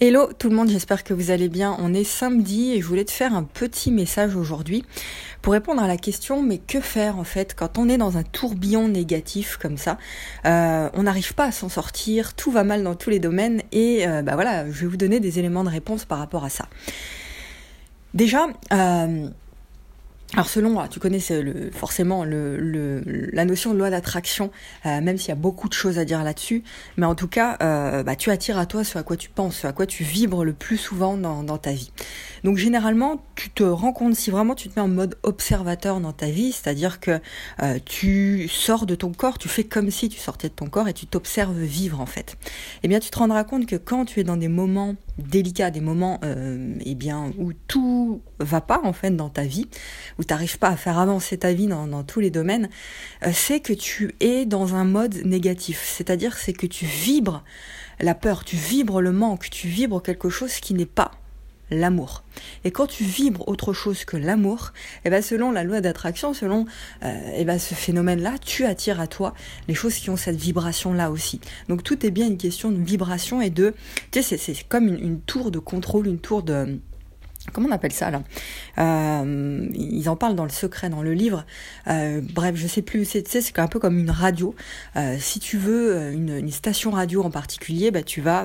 Hello tout le monde, j'espère que vous allez bien. On est samedi et je voulais te faire un petit message aujourd'hui pour répondre à la question mais que faire en fait quand on est dans un tourbillon négatif comme ça? Euh, On n'arrive pas à s'en sortir, tout va mal dans tous les domaines et euh, bah voilà, je vais vous donner des éléments de réponse par rapport à ça. Déjà, euh, alors selon, tu connais le, forcément le, la notion de loi d'attraction, euh, même s'il y a beaucoup de choses à dire là-dessus, mais en tout cas, euh, bah, tu attires à toi ce à quoi tu penses, ce à quoi tu vibres le plus souvent dans, dans ta vie. Donc généralement, tu te rends compte si vraiment tu te mets en mode observateur dans ta vie, c'est-à-dire que euh, tu sors de ton corps, tu fais comme si tu sortais de ton corps et tu t'observes vivre en fait. Eh bien, tu te rendras compte que quand tu es dans des moments délicats, des moments eh bien où tout va pas en fait dans ta vie, tu n'arrives pas à faire avancer ta vie dans, tous les domaines, euh, c'est que tu es dans un mode négatif. C'est-à-dire c'est que tu vibres la peur, tu vibres le manque, tu vibres quelque chose qui n'est pas l'amour. Et quand tu vibres autre chose que l'amour, eh ben selon la loi d'attraction, selon euh, eh ben ce phénomène-là, tu attires à toi les choses qui ont cette vibration-là aussi. Donc tout est bien une question de vibration et de, tu sais, c'est comme une, tour de contrôle, une tour de Comment on appelle ça là euh, Ils en parlent dans le secret, dans le livre. Euh, bref, je sais plus. C'est c'est un peu comme une radio. Euh, si tu veux une, station radio en particulier, bah, tu vas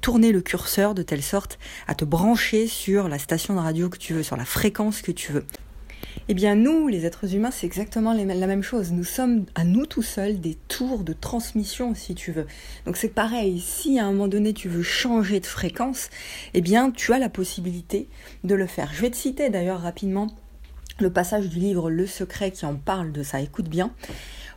tourner le curseur de telle sorte à te brancher sur la station de radio que tu veux, sur la fréquence que tu veux. Eh bien nous, les êtres humains, c'est exactement la même chose. Nous sommes à nous tout seuls des tours de transmission, si tu veux. Donc c'est pareil, si à un moment donné tu veux changer de fréquence, eh bien tu as la possibilité de le faire. Je vais te citer d'ailleurs rapidement le passage du livre Le Secret qui en parle de ça. Écoute bien.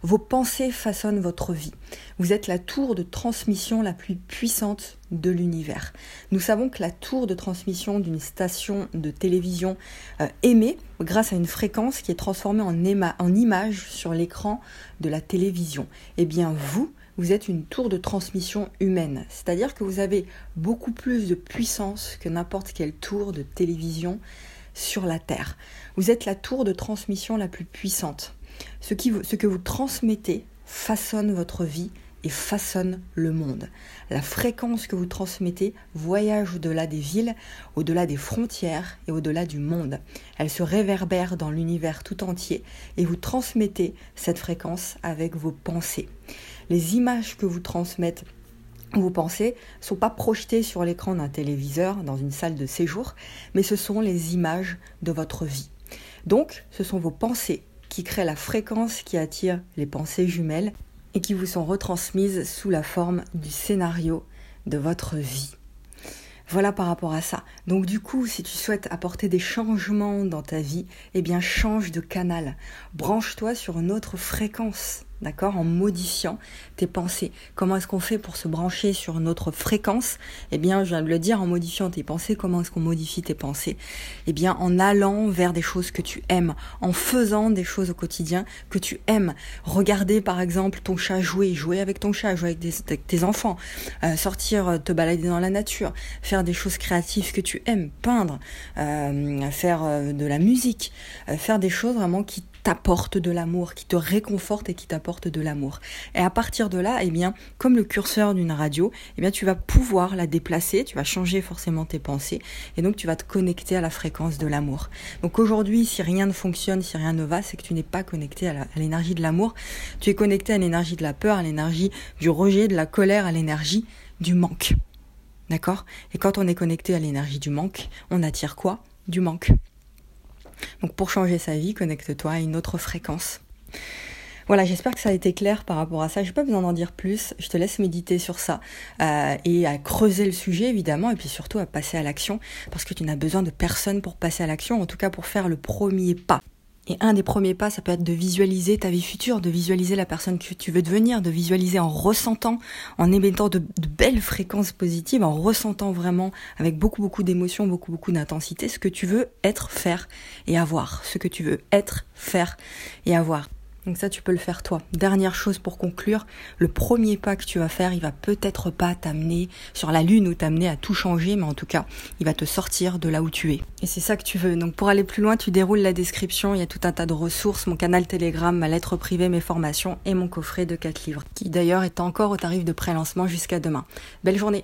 Vos pensées façonnent votre vie. Vous êtes la tour de transmission la plus puissante de l'univers. Nous savons que la tour de transmission d'une station de télévision euh, émet grâce à une fréquence qui est transformée en, en image sur l'écran de la télévision. Eh bien, vous, vous êtes une tour de transmission humaine. C'est-à-dire que vous avez beaucoup plus de puissance que n'importe quelle tour de télévision sur la Terre. Vous êtes la tour de transmission la plus puissante. Ce, que vous transmettez façonne votre vie et façonne le monde. La fréquence que vous transmettez voyage au-delà des villes, au-delà des frontières et au-delà du monde. Elle se réverbère dans l'univers tout entier et vous transmettez cette fréquence avec vos pensées. Les images que vous transmettez vos pensées ne sont pas projetées sur l'écran d'un téléviseur dans une salle de séjour, mais ce sont les images de votre vie. Donc, ce sont vos pensées qui créent la fréquence qui attire les pensées jumelles et qui vous sont retransmises sous la forme du scénario de votre vie. Voilà par rapport à ça. Donc du coup, si tu souhaites apporter des changements dans ta vie, eh bien change de canal. Branche-toi sur une autre fréquence d'accord, en modifiant tes pensées. Comment est-ce qu'on fait pour se brancher sur notre fréquence? Eh bien, je viens de le dire, en modifiant tes pensées. Comment est-ce qu'on modifie tes pensées? Eh bien, en allant vers des choses que tu aimes, en faisant des choses au quotidien que tu aimes. Regarder, par exemple, ton chat jouer, jouer avec ton chat, jouer avec, tes enfants, euh, sortir, euh, te balader dans la nature, faire des choses créatives que tu aimes, peindre, euh, faire de la musique, faire des choses vraiment qui t'apporte de l'amour, qui te réconforte et qui t'apporte de l'amour. Et à partir de là, eh bien, comme le curseur d'une radio, eh bien, tu vas pouvoir la déplacer, tu vas changer forcément tes pensées, et donc tu vas te connecter à la fréquence de l'amour. Donc aujourd'hui, si rien ne fonctionne, si rien ne va, c'est que tu n'es pas connecté à l'énergie de l'amour, tu es connecté à l'énergie de la peur, à l'énergie du rejet, de la colère, à l'énergie du manque. D'accord? Et quand on est connecté à l'énergie du manque, on attire quoi? Du manque. Donc pour changer sa vie, connecte-toi à une autre fréquence. Voilà, j'espère que ça a été clair par rapport à ça. J'ai pas besoin d'en dire plus. Je te laisse méditer sur ça euh, et à creuser le sujet évidemment, et puis surtout à passer à l'action, parce que tu n'as besoin de personne pour passer à l'action, en tout cas pour faire le premier pas. Et un des premiers pas, ça peut être de visualiser ta vie future, de visualiser la personne que tu veux devenir, de visualiser en ressentant, en émettant de, belles fréquences positives, en ressentant vraiment avec beaucoup beaucoup d'émotions, beaucoup beaucoup d'intensité ce que tu veux être, faire et avoir, ce que tu veux être, faire et avoir. Donc ça, tu peux le faire toi. Dernière chose pour conclure, le premier pas que tu vas faire, il va peut-être pas t'amener sur la lune ou t'amener à tout changer, mais en tout cas, il va te sortir de là où tu es. Et c'est ça que tu veux. Donc pour aller plus loin, tu déroules la description, il y a tout un tas de ressources, mon canal Telegram, ma lettre privée, mes formations et mon coffret de 4 livres, qui d'ailleurs est encore au tarif de pré-lancement jusqu'à demain. Belle journée